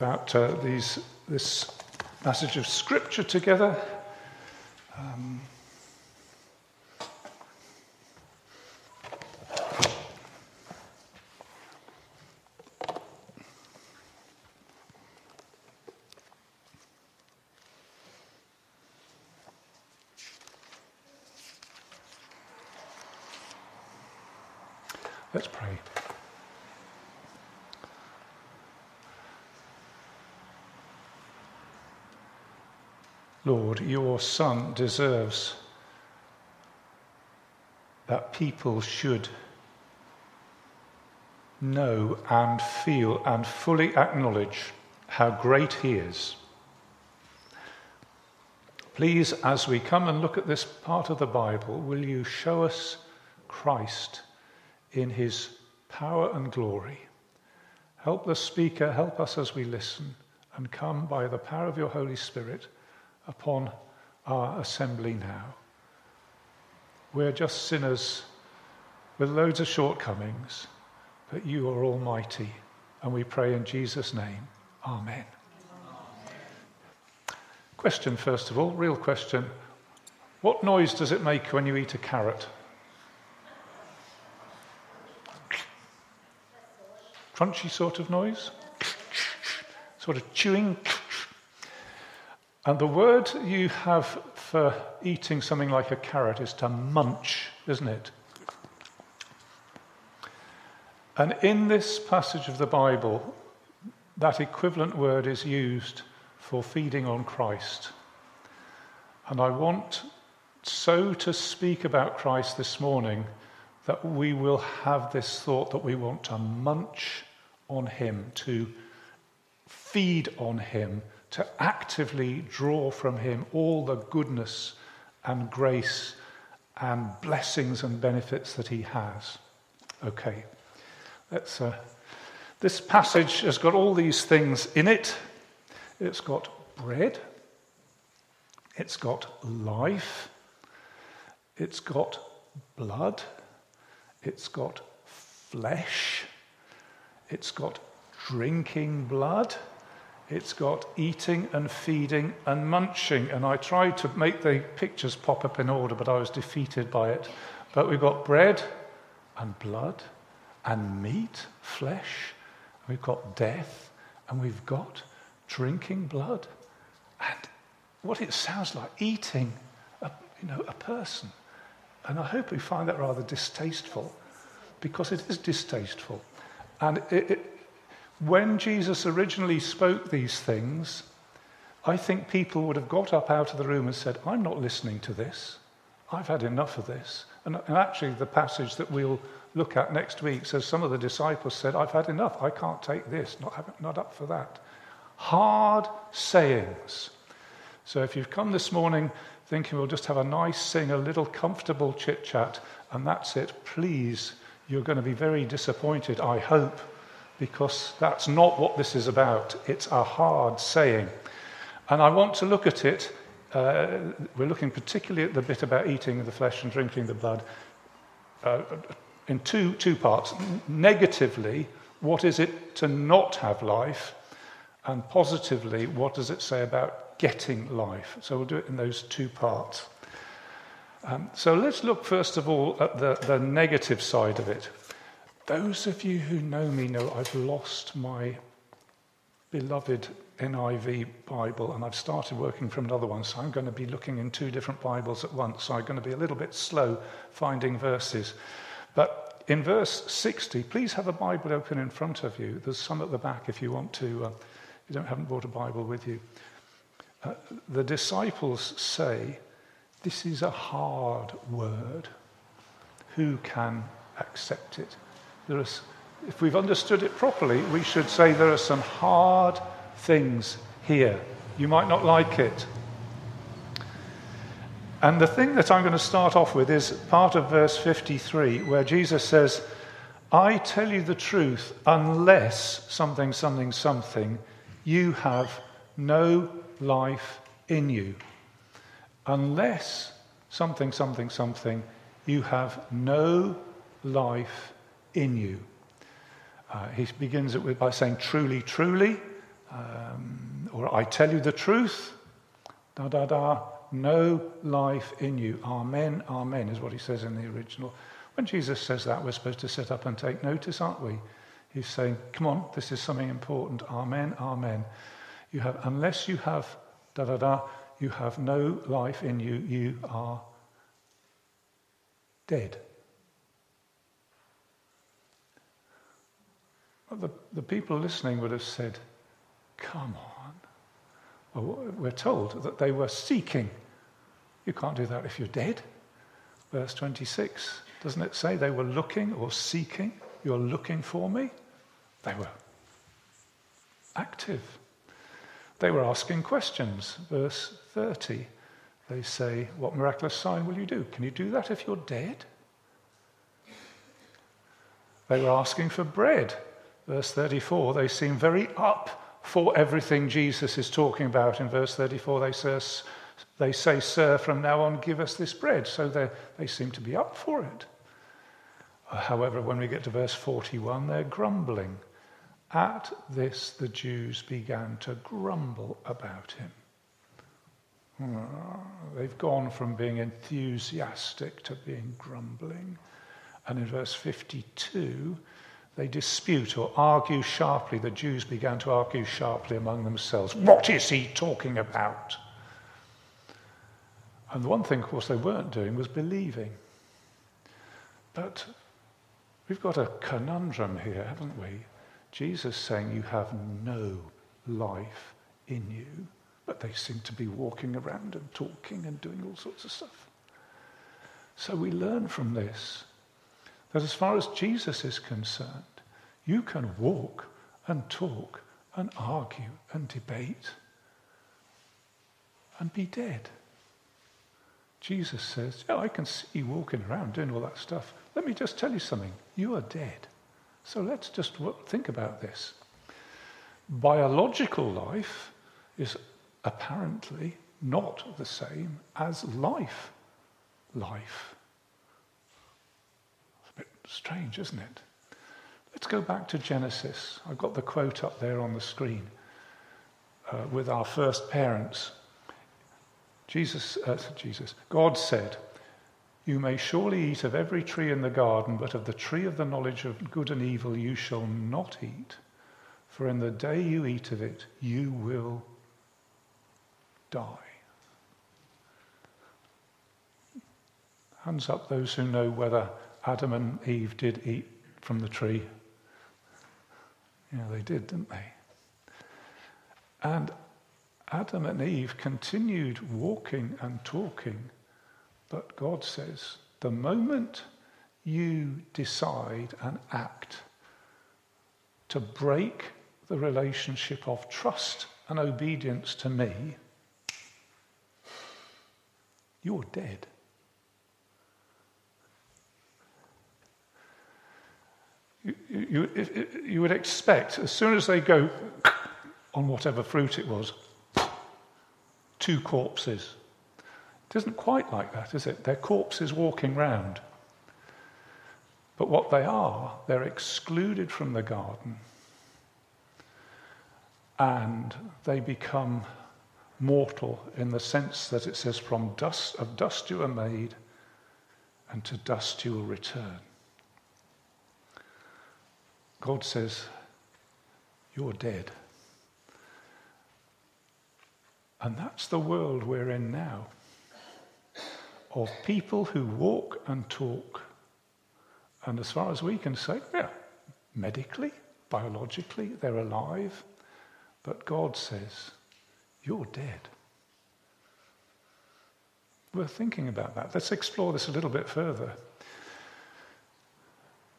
about uh, these, this passage of Scripture together. Um, let's pray. Lord, your Son deserves that people should know and feel and fully acknowledge how great He is. Please, as we come and look at this part of the Bible, will you show us Christ in His power and glory? Help the speaker, help us as we listen, and come by the power of your Holy Spirit upon our assembly now. We're just sinners with loads of shortcomings, but you are almighty. And we pray in Jesus' name. Amen. Question, first of all, real question. What noise does it make when you eat a carrot? Crunchy sort of noise? Sort of chewing? And the word you have for eating something like a carrot is to munch, isn't it? And in this passage of the Bible, that equivalent word is used for feeding on Christ. And I want so to speak about Christ this morning that we will have this thought that we want to munch on Him, to feed on Him to actively draw from Him all the goodness and grace and blessings and benefits that He has. Okay, let's. Uh, this passage has got all these things in it. It's got bread, it's got life, it's got blood, it's got flesh, it's got drinking blood. It's got eating and feeding and munching. And I tried to make the pictures pop up in order, but I was defeated by it. But we've got bread and blood and meat, flesh. We've got death and we've got drinking blood. And what it sounds like, eating a, you know, a person. And I hope we find that rather distasteful because it is distasteful. And it, it when Jesus originally spoke these things, I think people would have got up out of the room and said, I'm not listening to this. I've had enough of this. And, and actually, the passage that we'll look at next week says some of the disciples said, I've had enough. I can't take this. Not, not up for that. Hard sayings. So if you've come this morning thinking we'll just have a nice sing, a little comfortable chit chat, and that's it, please, you're going to be very disappointed, I hope because that's not what this is about. It's a hard saying. And I want to look at it. Uh, we're looking particularly at the bit about eating the flesh and drinking the blood uh, in two, two parts. Negatively, what is it to not have life? And positively, what does it say about getting life? So we'll do it in those two parts. Um, so let's look first of all at the, the negative side of it. Those of you who know me know I've lost my beloved NIV Bible and I've started working from another one, so I'm going to be looking in two different Bibles at once. So I'm going to be a little bit slow finding verses. But in verse 60, please have a Bible open in front of you. There's some at the back if you want to, uh, you don't haven't brought a Bible with you. Uh, the disciples say, This is a hard word. Who can accept it? There is, if we've understood it properly, we should say there are some hard things here. You might not like it. And the thing that I'm going to start off with is part of verse 53, where Jesus says, I tell you the truth, unless something, something, something, you have no life in you. Unless something, something, something, you have no life in you. Uh, he begins it with, by saying, truly, truly. um, or I tell you the truth, da da da, no life in you. Amen, amen, is what he says in the original. When Jesus says that, we're supposed to sit up and take notice, aren't we? He's saying, come on, this is something important. Amen, amen. You have, unless you have da da da, you have no life in you. You are dead. The, the people listening would have said, Come on. Well, we're told that they were seeking. You can't do that if you're dead. Verse 26, doesn't it say they were looking or seeking? You're looking for me? They were active. They were asking questions. Verse 30, they say, What miraculous sign will you do? Can you do that if you're dead? They were asking for bread. Verse 34, they seem very up for everything Jesus is talking about. In verse 34, they say, they say Sir, from now on, give us this bread. So they seem to be up for it. However, when we get to verse 41, they're grumbling. At this, the Jews began to grumble about him. Ah, they've gone from being enthusiastic to being grumbling. And in verse 52, they dispute or argue sharply. The Jews began to argue sharply among themselves. What is he talking about? And the one thing, of course, they weren't doing was believing. But we've got a conundrum here, haven't we? Jesus saying you have no life in you, but they seem to be walking around and talking and doing all sorts of stuff. So we learn from this that as far as Jesus is concerned, you can walk and talk and argue and debate and be dead. Jesus says, Yeah, I can see you walking around doing all that stuff. Let me just tell you something. You are dead. So let's just think about this. Biological life is apparently not the same as life. Life. Strange, isn't it? Let's go back to Genesis. I've got the quote up there on the screen uh, with our first parents. Jesus, uh, Jesus, God said, you may surely eat of every tree in the garden, but of the tree of the knowledge of good and evil you shall not eat. For in the day you eat of it, you will die. Hands up those who know whether Adam and Eve did eat from the tree. Yeah, they did, didn't they? And Adam and Eve continued walking and talking but God says, the moment you decide and act to break the relationship of trust and obedience to me, you're dead. You, you, you, would expect, as soon as they go on whatever fruit it was, two corpses. It isn't quite like that, is it? They're corpses walking round. But what they are, they're excluded from the garden and they become mortal in the sense that it says, from dust of dust you are made, and to dust you will return. God says, You're dead. And that's the world we're in now of people who walk and talk. And as far as we can say, yeah, medically, biologically, they're alive. But God says, you're dead. We're thinking about that. Let's explore this a little bit further.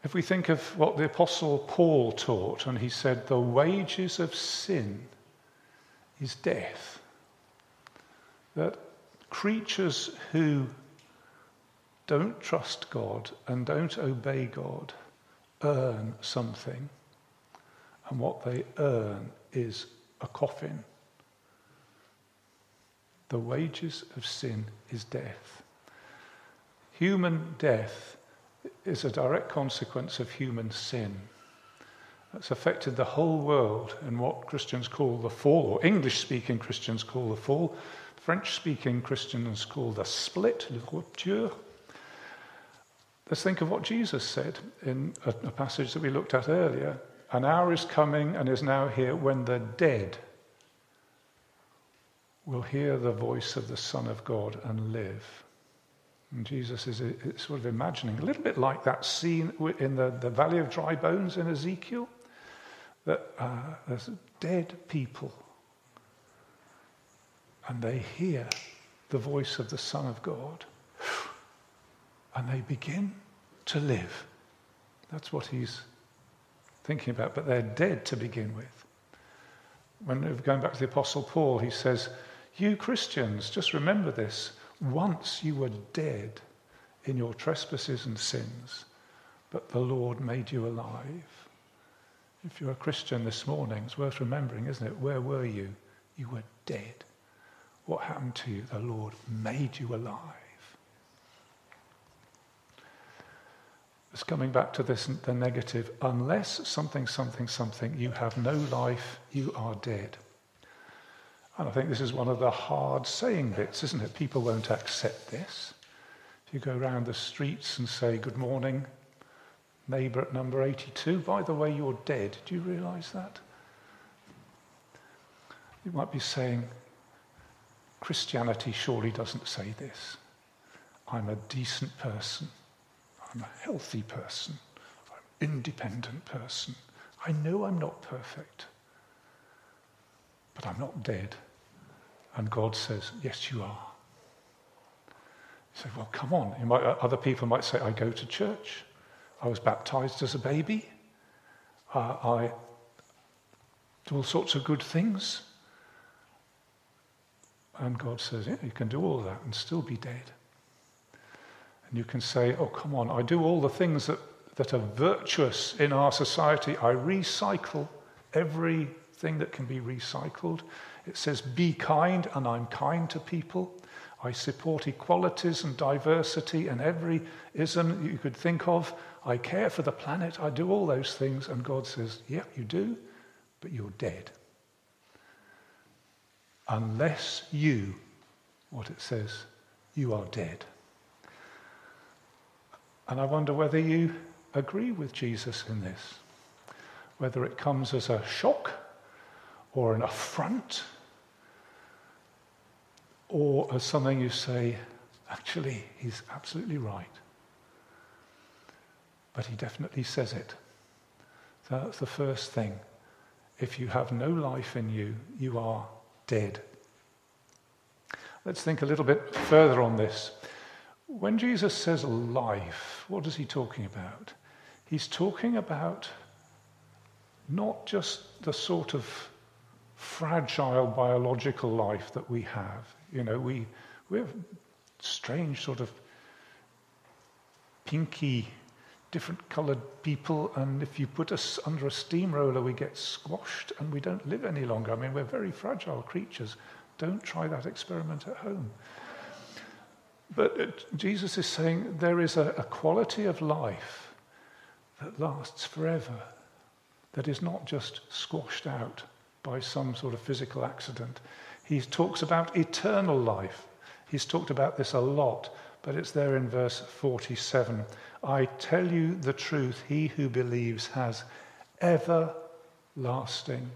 If we think of what the Apostle Paul taught, and he said, the wages of sin is death. That creatures who don't trust God and don't obey God earn something, and what they earn is a coffin. The wages of sin is death. Human death is a direct consequence of human sin. that's affected the whole world in what Christians call the fall, or English speaking Christians call the fall, French speaking Christians call the split, le rupture. Let's think of what Jesus said in a, a passage that we looked at earlier. An hour is coming and is now here when the dead will hear the voice of the Son of God and live. And Jesus is sort of imagining, a little bit like that scene in the, the Valley of Dry Bones in Ezekiel, that uh, there's dead people and they hear the voice of the Son of God and they begin to live. That's what he's thinking about, but they're dead to begin with. When going back to the Apostle Paul, he says, You Christians, just remember this. Once you were dead in your trespasses and sins, but the Lord made you alive. If you're a Christian this morning, it's worth remembering, isn't it? Where were you? You were dead. What happened to you? The Lord made you alive. It's coming back to this, the negative. Unless something, something, something, you have no life, you are dead. And I think this is one of the hard saying bits, isn't it? People won't accept this. If you go around the streets and say, Good morning, neighbour at number 82, by the way, you're dead. Do you realise that? You might be saying, Christianity surely doesn't say this. I'm a decent person. I'm a healthy person. I'm an independent person. I know I'm not perfect, but I'm not dead. And God says, Yes, you are. You say, Well, come on. Might, other people might say, I go to church. I was baptized as a baby. Uh, I do all sorts of good things. And God says, Yeah, you can do all that and still be dead. And you can say, oh, come on, I do all the things that, that are virtuous in our society. I recycle everything that can be recycled. It says, be kind, and I'm kind to people. I support equalities and diversity and every ism you could think of. I care for the planet. I do all those things. And God says, yeah, you do, but you're dead. Unless you, what it says, you are dead. And I wonder whether you agree with Jesus in this, whether it comes as a shock or an affront or as something you say, actually, he's absolutely right. But he definitely says it. That's the first thing. If you have no life in you, you are dead. Let's think a little bit further on this. When Jesus says life, what is he talking about? He's talking about not just the sort of fragile biological life that we have. You know, we, we're strange sort of pinky, different coloured people, and if you put us under a steamroller, we get squashed and we don't live any longer. I mean, we're very fragile creatures. Don't try that experiment at home. But uh, Jesus is saying there is a, a quality of life that lasts forever, that is not just squashed out by some sort of physical accident. He talks about eternal life. He's talked about this a lot, but it's there in verse 47. I tell you the truth, he who believes has everlasting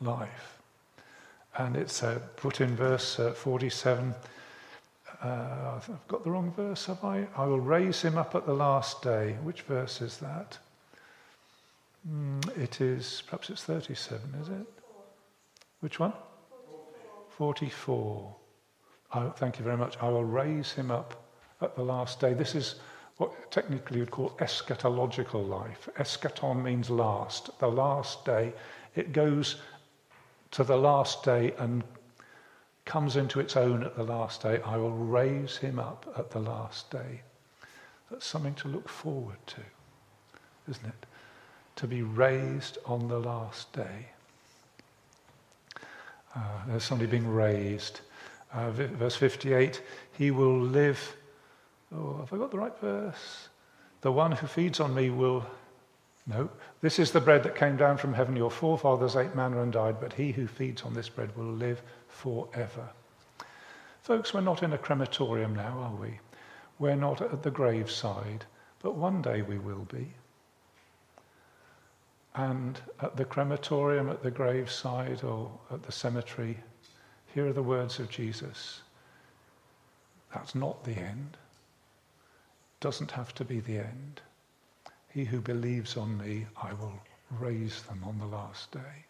life. And it's uh, put in verse uh, 47 uh, I've got the wrong verse, have I? I will raise him up at the last day. Which verse is that? Mm, it is, perhaps it's 37, is it? Which one? 44. Oh, thank you very much. I will raise him up at the last day. This is what technically you'd call eschatological life. Eschaton means last, the last day. It goes to the last day and comes into its own at the last day, I will raise him up at the last day. That's something to look forward to, isn't it? To be raised on the last day. Uh, there's somebody being raised. Uh, verse 58 He will live. Oh, have I got the right verse? The one who feeds on me will No, this is the bread that came down from heaven. Your forefathers ate manna and died, but he who feeds on this bread will live forever. Folks, we're not in a crematorium now, are we? We're not at the graveside, but one day we will be. And at the crematorium, at the graveside, or at the cemetery, here are the words of Jesus. That's not the end. Doesn't have to be the end. He who believes on me, I will raise them on the last day.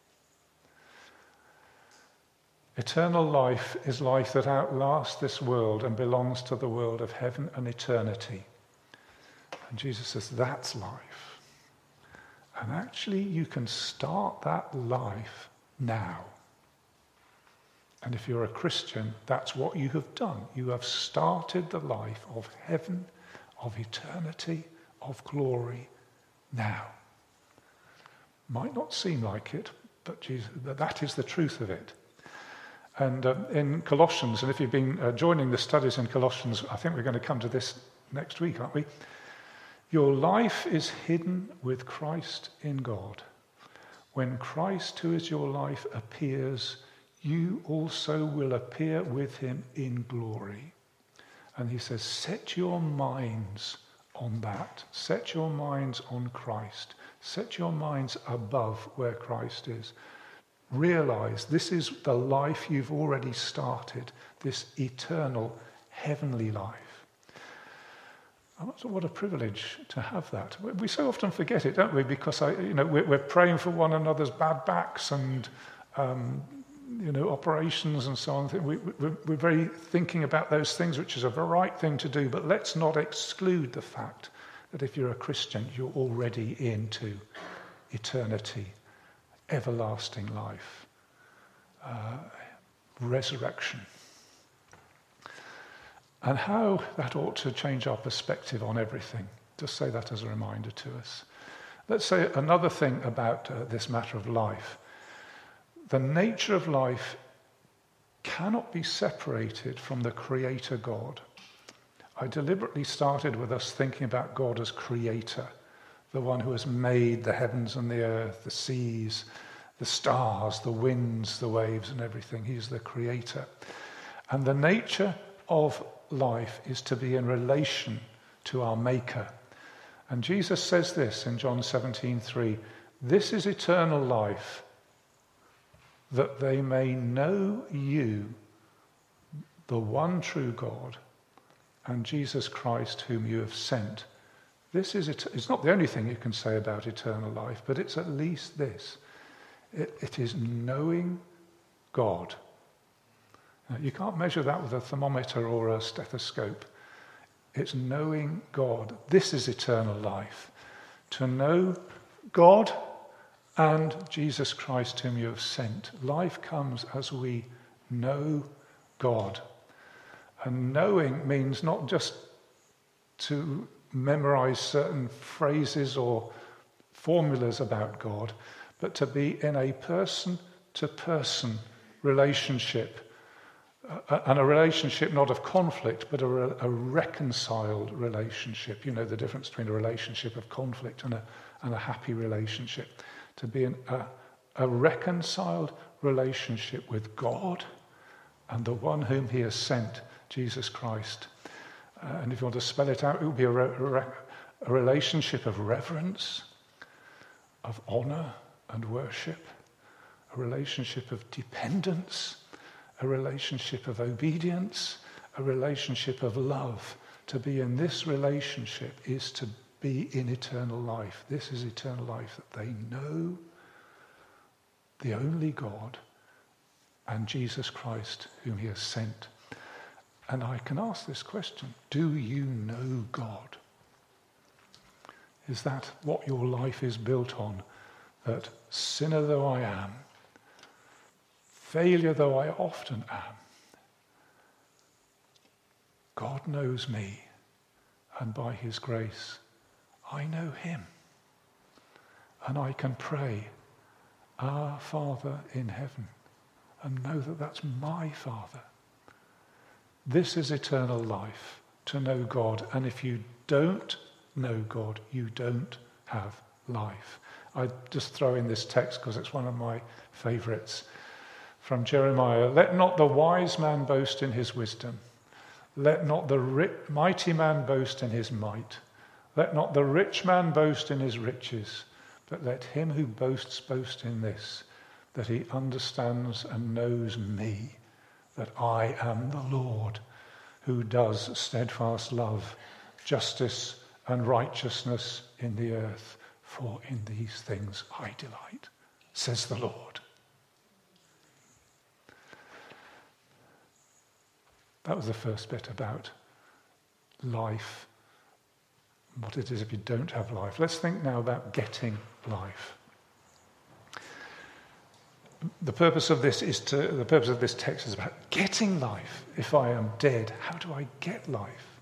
Eternal life is life that outlasts this world and belongs to the world of heaven and eternity. And Jesus says, that's life. And actually, you can start that life now. And if you're a Christian, that's what you have done. You have started the life of heaven, of eternity, of glory now. Might not seem like it, but, Jesus, that is the truth of it. And uh, in Colossians, and if you've been uh, joining the studies in Colossians, I think we're going to come to this next week, aren't we? Your life is hidden with Christ in God. When Christ, who is your life, appears, you also will appear with him in glory. And he says, Set your minds on that. Set your minds on Christ. Set your minds above where Christ is. Realize this is the life you've already started, this eternal heavenly life. What a privilege to have that. We so often forget it, don't we? Because I, you know, we're praying for one another's bad backs and um, you know, operations and so on. We, we, we're very thinking about those things, which is a right thing to do, but let's not exclude the fact that if you're a Christian, you're already into eternity, everlasting life, uh, resurrection. And how that ought to change our perspective on everything. Just say that as a reminder to us. Let's say another thing about uh, this matter of life the nature of life cannot be separated from the Creator God. I deliberately started with us thinking about God as Creator, the one who has made the heavens and the earth, the seas, the stars, the winds, the waves, and everything. He's the Creator. And the nature of life is to be in relation to our Maker. And Jesus says this in John 17 3 This is eternal life that they may know you, the one true God, and Jesus Christ, whom you have sent. This is it, it's not the only thing you can say about eternal life, but it's at least this it, it is knowing God. You can't measure that with a thermometer or a stethoscope. It's knowing God. This is eternal life. To know God and Jesus Christ, whom you have sent. Life comes as we know God. And knowing means not just to memorize certain phrases or formulas about God, but to be in a person to person relationship. And a relationship not of conflict, but a, re- a, reconciled relationship. You know the difference between a relationship of conflict and a, and a happy relationship to be in a, a reconciled relationship with God and the one whom He has sent, Jesus Christ. Uh, and if you want to spell it out, it would be a, re- a relationship of reverence, of honor and worship, a relationship of dependence, a relationship of obedience, a relationship of love. To be in this relationship is to be in eternal life. This is eternal life, that they know the only God and Jesus Christ, whom he has sent. And I can ask this question Do you know God? Is that what your life is built on? That sinner though I am, failure though I often am, God knows me, and by his grace, I know him. And I can pray, Our Father in heaven, and know that that's my Father. This is eternal life, to know God. And if you don't know God, you don't have life. I just throw in this text because it's one of my favorites from Jeremiah. Let not the wise man boast in his wisdom. Let not the mighty man boast in his might. Let not the rich man boast in his riches, but let him who boasts boast in this, that he understands and knows me, that I am the Lord who does steadfast love, justice, and righteousness in the earth. For in these things I delight, says the Lord. That was the first bit about life, what it is if you don't have life. Let's think now about getting life. The purpose of this is to the purpose of this text is about getting life. If I am dead, how do I get life?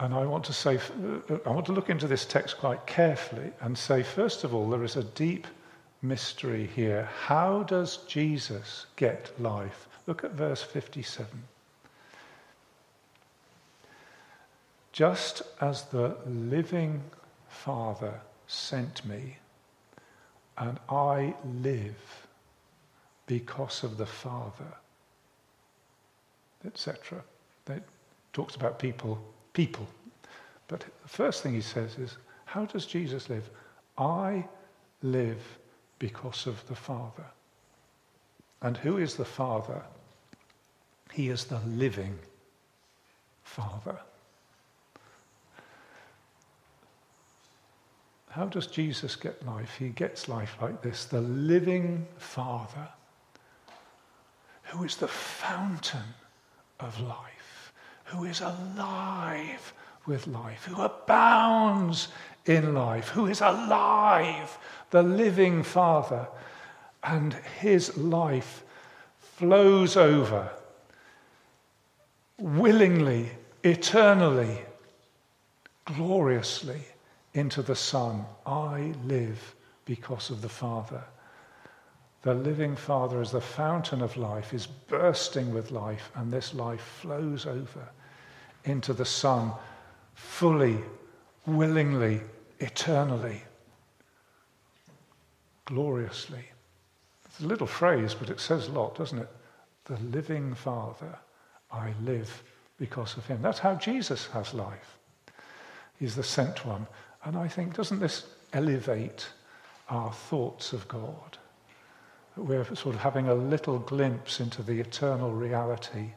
And I want to say, uh, uh, I want to look into this text quite carefully and say, first of all, there is a deep mystery here. How does Jesus get life? Look at verse 57. Just as the living Father sent me, and I live because of the Father, etc. It talks about people people. But the first thing he says is, How does Jesus live? I live because of the Father. And who is the Father? He is the living Father. How does Jesus get life? He gets life like this the living Father, who is the fountain of life who is alive with life, who abounds in life, who is alive, the living Father, and his life flows over willingly, eternally, gloriously into the Son. I live because of the Father. The living Father, as the fountain of life, is bursting with life, and this life flows over into the Son fully, willingly, eternally, gloriously. It's a little phrase, but it says a lot, doesn't it? The living Father, I live because of him. That's how Jesus has life. He's the sent one. And I think, doesn't this elevate our thoughts of God? We're sort of having a little glimpse into the eternal reality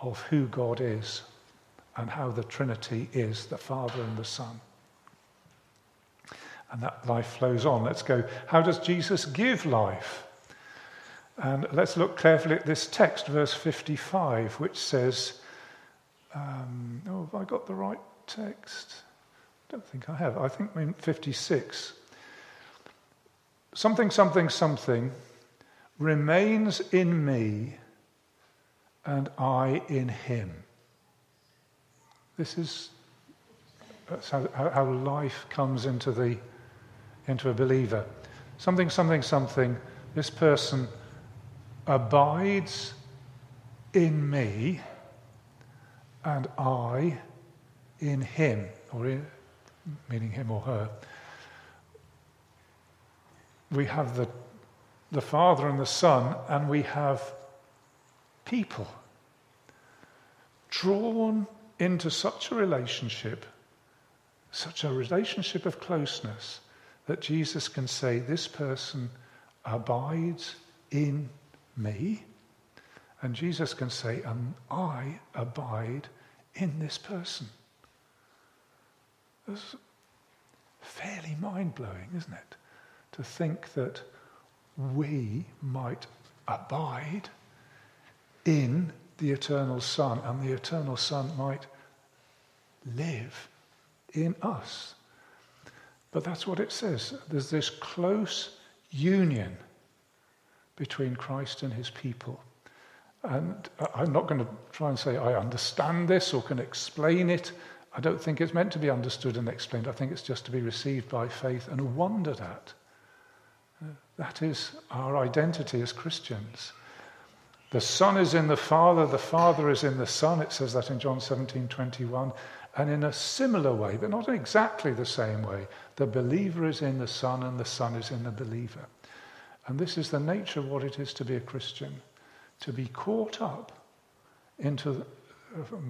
of who God is and how the Trinity is the Father and the Son. And that life flows on. Let's go. How does Jesus give life? And let's look carefully at this text, verse 55, which says, um, Oh, have I got the right text? I don't think I have. I think I mean 56. Something, something, something remains in me, and I in him. This is uh, how, how life comes into, the, into a believer. Something, something, something. This person abides in me and I in him, or in, meaning him or her. We have the, the Father and the Son, and we have people drawn into such a relationship, such a relationship of closeness, that Jesus can say, This person abides in me. And Jesus can say, And I abide in this person. It's fairly mind blowing, isn't it? To think that we might abide in the eternal Son, and the eternal Son might live in us. But that's what it says. There's this close union between Christ and his people. And I'm not going to try and say I understand this or can explain it. I don't think it's meant to be understood and explained. I think it's just to be received by faith and wondered at. That is our identity as Christians. The Son is in the Father, the Father is in the Son. It says that in John 17 21. And in a similar way, but not exactly the same way, the believer is in the Son and the Son is in the believer. And this is the nature of what it is to be a Christian to be caught up into,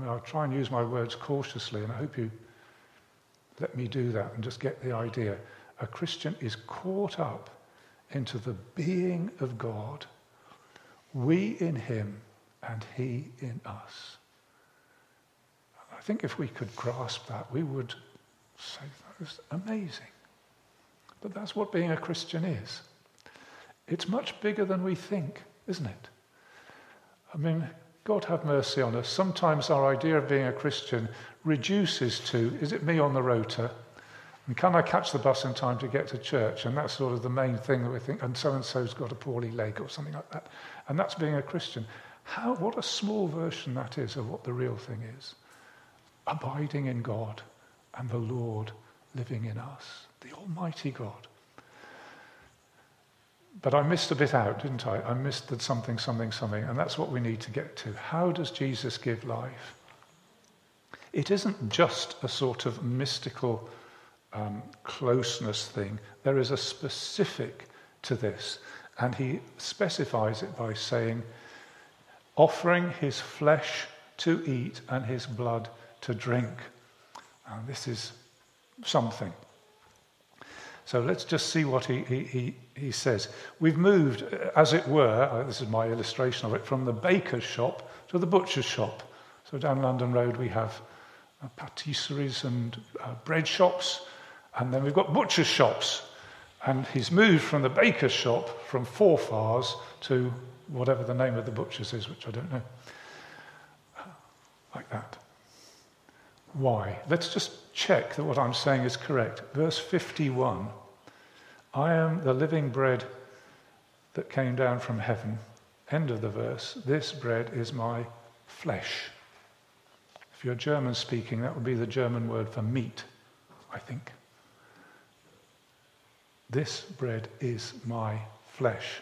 I'll try and use my words cautiously, and I hope you let me do that and just get the idea. A Christian is caught up into the being of God, we in him and he in us. I think if we could grasp that, we would say that is amazing. But that's what being a Christian is. It's much bigger than we think, isn't it? I mean, God have mercy on us. Sometimes our idea of being a Christian reduces to is it me on the rota? And can I catch the bus in time to get to church? And that's sort of the main thing that we think, and so and so's got a poorly leg or something like that. And that's being a Christian. How, what a small version that is of what the real thing is. Abiding in God and the Lord living in us, the Almighty God. But I missed a bit out, didn't I? I missed the something, something, something, and that's what we need to get to. How does Jesus give life? It isn't just a sort of mystical um, closeness thing. There is a specific to this, and he specifies it by saying, offering his flesh to eat and his blood to drink. And this is something. So let's just see what he, he, he, says. We've moved, as it were, uh, this is my illustration of it, from the baker's shop to the butcher's shop. So down London Road we have uh, patisseries and uh, bread shops, and then we've got butcher's shops. And he's moved from the baker's shop from Forfar's to whatever the name of the butcher's is, which I don't know. Like that. Why? Let's just check that what I'm saying is correct. Verse 51 I am the living bread that came down from heaven. End of the verse. This bread is my flesh. If you're German speaking, that would be the German word for meat, I think. This bread is my flesh.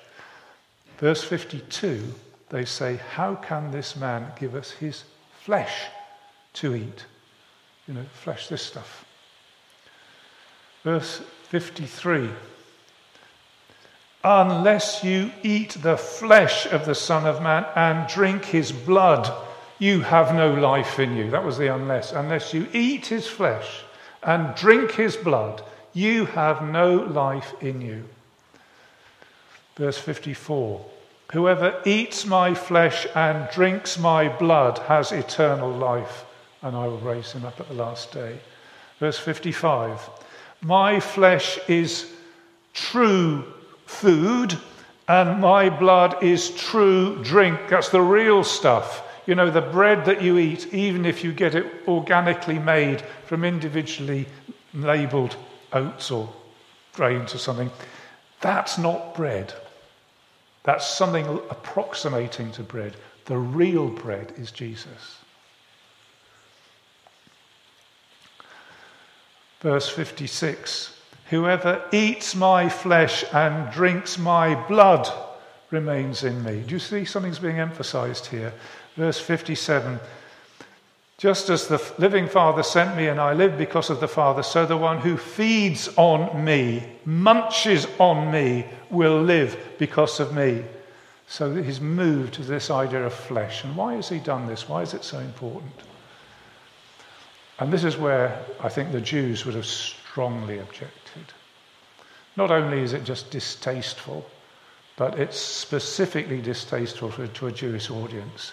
Verse 52, they say, How can this man give us his flesh to eat? You know, flesh, this stuff. Verse 53 Unless you eat the flesh of the Son of Man and drink his blood, you have no life in you. That was the unless. Unless you eat his flesh and drink his blood, you have no life in you. Verse 54 Whoever eats my flesh and drinks my blood has eternal life, and I will raise him up at the last day. Verse 55 My flesh is true food, and my blood is true drink. That's the real stuff. You know, the bread that you eat, even if you get it organically made from individually labeled oats or grains or something, that's not bread. That's something approximating to bread. The real bread is Jesus. Verse 56 Whoever eats my flesh and drinks my blood remains in me. Do you see something's being emphasized here? Verse 57 Just as the living Father sent me and I live because of the Father, so the one who feeds on me, munches on me, will live because of me. So he's moved to this idea of flesh. And why has he done this? Why is it so important? And this is where I think the Jews would have strongly objected. Not only is it just distasteful, but it's specifically distasteful to, a Jewish audience.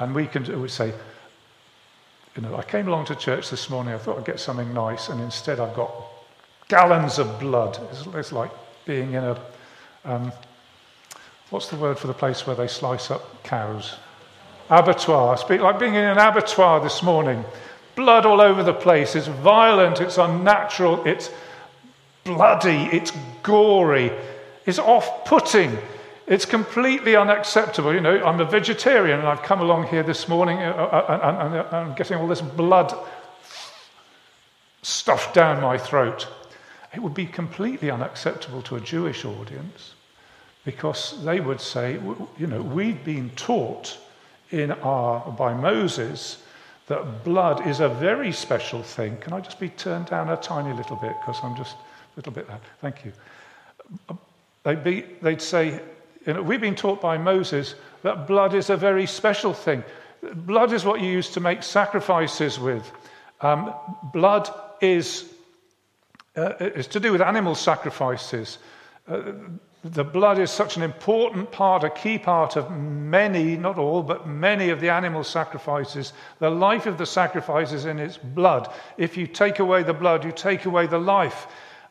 And we can we say, you know, I came along to church this morning, I thought I'd get something nice, and instead I've got gallons of blood. It's, it's like being in a, um, what's the word for the place where they slice up cows? Abattoir. It's like being in an abattoir this morning. Blood all over the place. It's violent, it's unnatural, it's bloody, it's gory, it's off putting. It's completely unacceptable. You know, I'm a vegetarian and I've come along here this morning uh, uh, uh, and, I'm getting all this blood stuffed down my throat. It would be completely unacceptable to a Jewish audience because they would say, you know, we've been taught in our, by Moses that blood is a very special thing. Can I just be turned down a tiny little bit because I'm just a little bit? Thank you. They'd, be, they'd say, you know, we've been taught by Moses that blood is a very special thing. Blood is what you use to make sacrifices with. Um, blood is, uh, is to do with animal sacrifices. Uh, the blood is such an important part, a key part of many, not all, but many of the animal sacrifices. The life of the sacrifice is in its blood. If you take away the blood, you take away the life.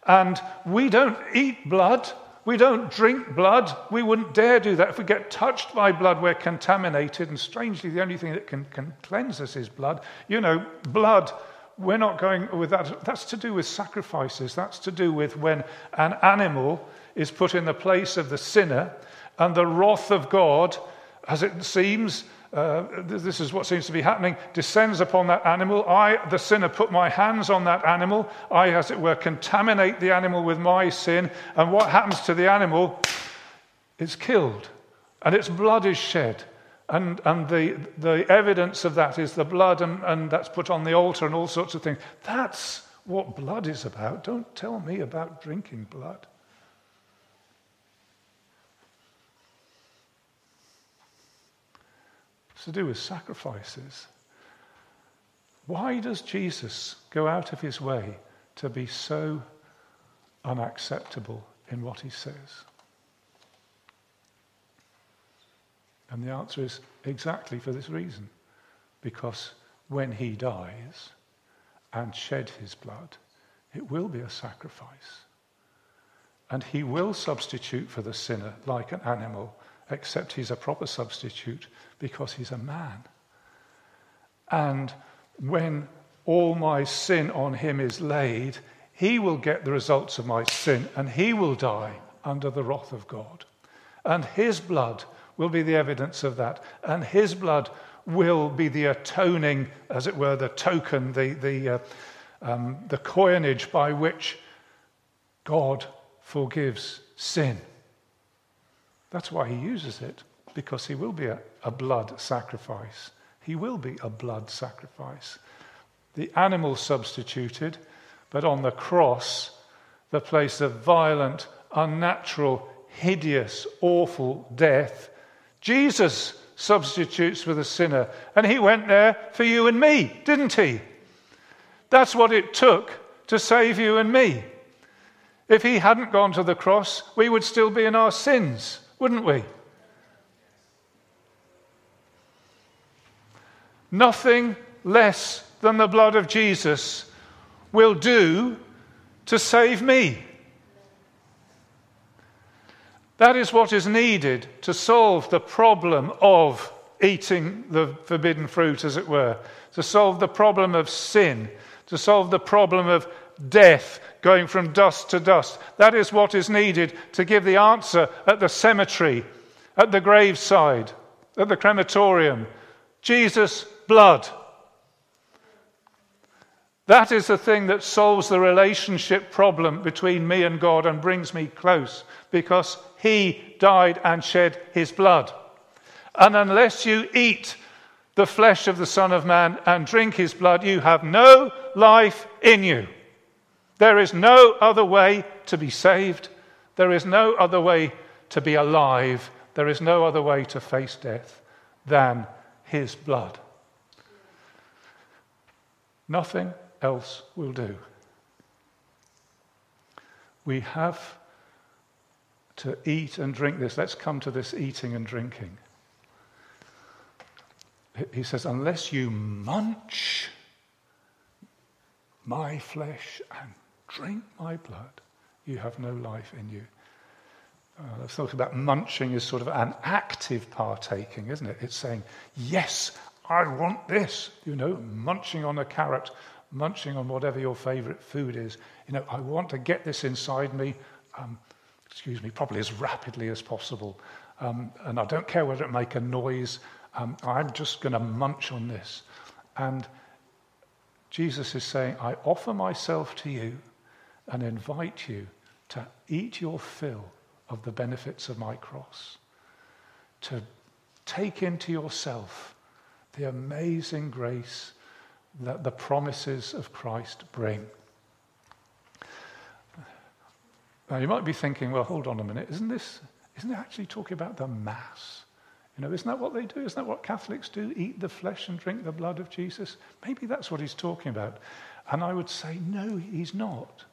And we don't eat blood. We don't drink blood. We wouldn't dare do that. If we get touched by blood, we're contaminated. And strangely, the only thing that can, can cleanse us is blood. You know, blood we're not going with that. That's to do with sacrifices. That's to do with when an animal is put in the place of the sinner, and the wrath of God, as it seems, uh, this is what seems to be happening, descends upon that animal. I, the sinner, put my hands on that animal. I, as it were, contaminate the animal with my sin. And what happens to the animal? It's killed, and its blood is shed. And, and the, the evidence of that is the blood, and, and that's put on the altar and all sorts of things. That's what blood is about. Don't tell me about drinking blood. To do with sacrifices. Why does Jesus go out of his way to be so unacceptable in what he says? And the answer is exactly for this reason. Because when he dies and shed his blood, it will be a sacrifice. And he will substitute for the sinner like an animal, except he's a proper substitute because he's a man. And when all my sin on him is laid, he will get the results of my sin and he will die under the wrath of God. And his blood will be the evidence of that. And his blood will be the atoning, as it were, the token, the, the, uh, um, the coinage by which God forgives sin. That's why he uses it, because he will be a, a blood sacrifice. He will be a blood sacrifice. The animal substituted, but on the cross, the place of violent, unnatural, hideous, awful death, Jesus substitutes for the sinner. And he went there for you and me, didn't he? That's what it took to save you and me. If he hadn't gone to the cross, we would still be in our sins, wouldn't we? Nothing less than the blood of Jesus will do to save me. That is what is needed to solve the problem of eating the forbidden fruit, as it were, to solve the problem of sin, to solve the problem of death, going from dust to dust. That is what is needed to give the answer at the cemetery, at the graveside, at the crematorium. Jesus' blood. That is the thing that solves the relationship problem between me and God and brings me close because he died and shed his blood. And unless you eat the flesh of the Son of Man and drink his blood, you have no life in you. There is no other way to be saved. There is no other way to be alive. There is no other way to face death than his blood. Nothing else will do. We have to eat and drink this. Let's come to this eating and drinking. He says, unless you munch my flesh and drink my blood, you have no life in you. Uh, I've thought about munching as sort of an active partaking, isn't it? It's saying, yes, I want this. You know, munching on a carrot, munching on whatever your favorite food is. You know, I want to get this inside me. Um, excuse me, probably as rapidly as possible. Um, and I don't care whether it make a noise. Um, I'm just going to munch on this. And Jesus is saying, I offer myself to you and invite you to eat your fill of the benefits of my cross, to take into yourself the amazing grace that the promises of Christ bring. Now, you might be thinking, well, hold on a minute, isn't this, isn't it actually talking about the Mass? You know, isn't that what they do? Isn't that what Catholics do? Eat the flesh and drink the blood of Jesus? Maybe that's what he's talking about. And I would say, no, he's not.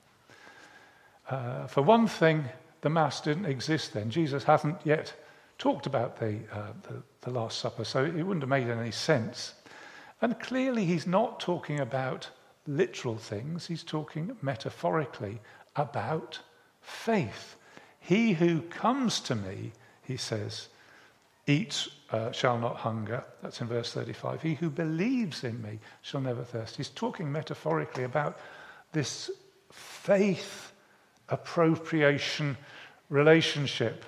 Uh, for one thing, the Mass didn't exist then. Jesus hasn't yet talked about the, uh, the, the Last Supper, so it wouldn't have made any sense. And clearly, he's not talking about literal things, he's talking metaphorically about faith. He who comes to me, he says, eats uh, shall not hunger. That's in verse 35. He who believes in me shall never thirst. He's talking metaphorically about this faith appropriation relationship.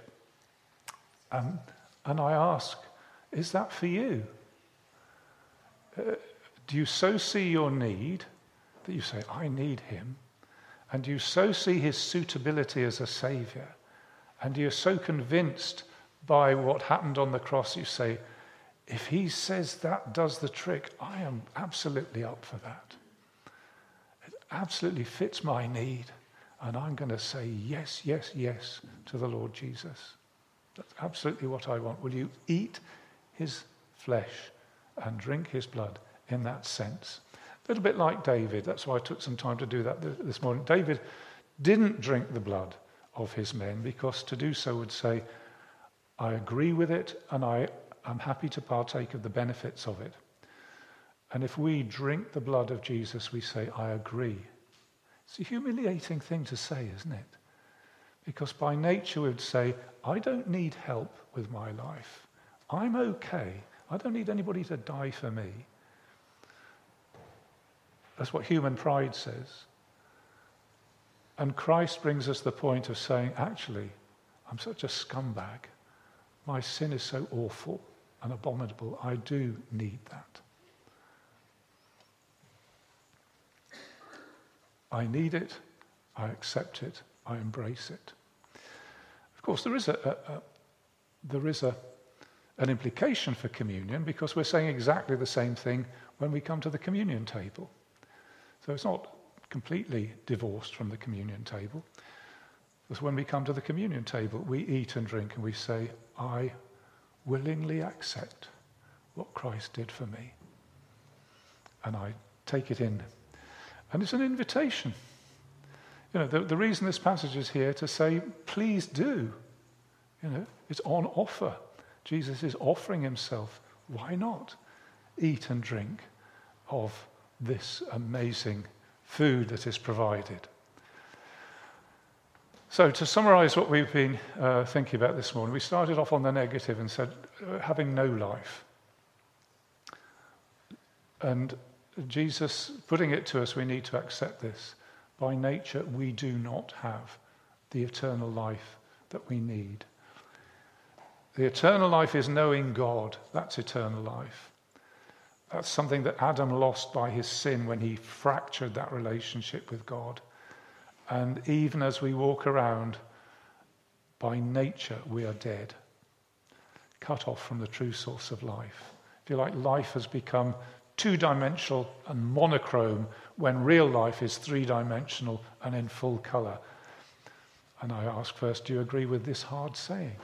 Um, and I ask, is that for you? Uh, do you so see your need that you say, I need him? And do you so see his suitability as a savior? And you're so convinced by what happened on the cross, you say, if he says that does the trick, I am absolutely up for that. It absolutely fits my need. And I'm going to say yes, yes, yes to the Lord Jesus. That's absolutely what I want. Will you eat his flesh and drink his blood in that sense? A little bit like David. That's why I took some time to do that this morning. David didn't drink the blood of his men because to do so would say, I agree with it and I am happy to partake of the benefits of it. And if we drink the blood of Jesus, we say, I agree. It's a humiliating thing to say, isn't it? Because by nature we would say, I don't need help with my life. I'm okay. I don't need anybody to die for me. That's what human pride says. And Christ brings us the point of saying, actually, I'm such a scumbag. My sin is so awful and abominable. I do need that. I need it. I accept it. I embrace it. Of course, there is, a, a, a there is a, an implication for communion because we're saying exactly the same thing when we come to the communion table. So it's not completely divorced from the communion table. Because when we come to the communion table, we eat and drink and we say, I willingly accept what Christ did for me. And I take it in. And it's an invitation. You know, the, the reason this passage is here to say, please do. You know, it's on offer. Jesus is offering himself. Why not eat and drink of this amazing food that is provided? So, to summarize what we've been uh, thinking about this morning, we started off on the negative and said uh, having no life. And Jesus putting it to us, we need to accept this. By nature, we do not have the eternal life that we need. The eternal life is knowing God. That's eternal life. That's something that Adam lost by his sin when he fractured that relationship with God. And even as we walk around, by nature, we are dead, cut off from the true source of life. If you like, life has become two dimensional and monochrome when real life is three dimensional and in full color. And I ask first, do you agree with this hard saying?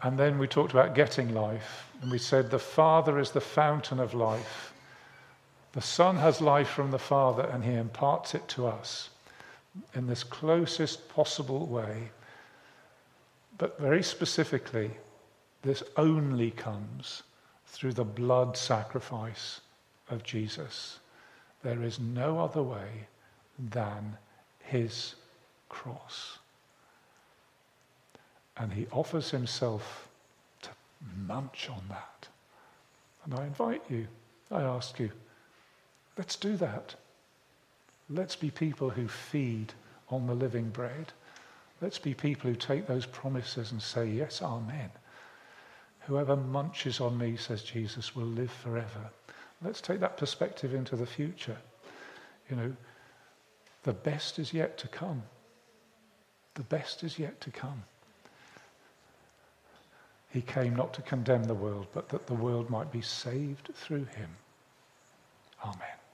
And then we talked about getting life, and we said the Father is the fountain of life. The Son has life from the Father and he imparts it to us in this closest possible way. But very specifically, this only comes through the blood sacrifice of Jesus. There is no other way than his cross. And he offers himself to munch on that. And I invite you, I ask you, Let's do that. Let's be people who feed on the living bread. Let's be people who take those promises and say, Yes, Amen. Whoever munches on me, says Jesus, will live forever. Let's take that perspective into the future. You know, the best is yet to come. The best is yet to come. he came not to condemn the world, but that the world might be saved through him. Amen.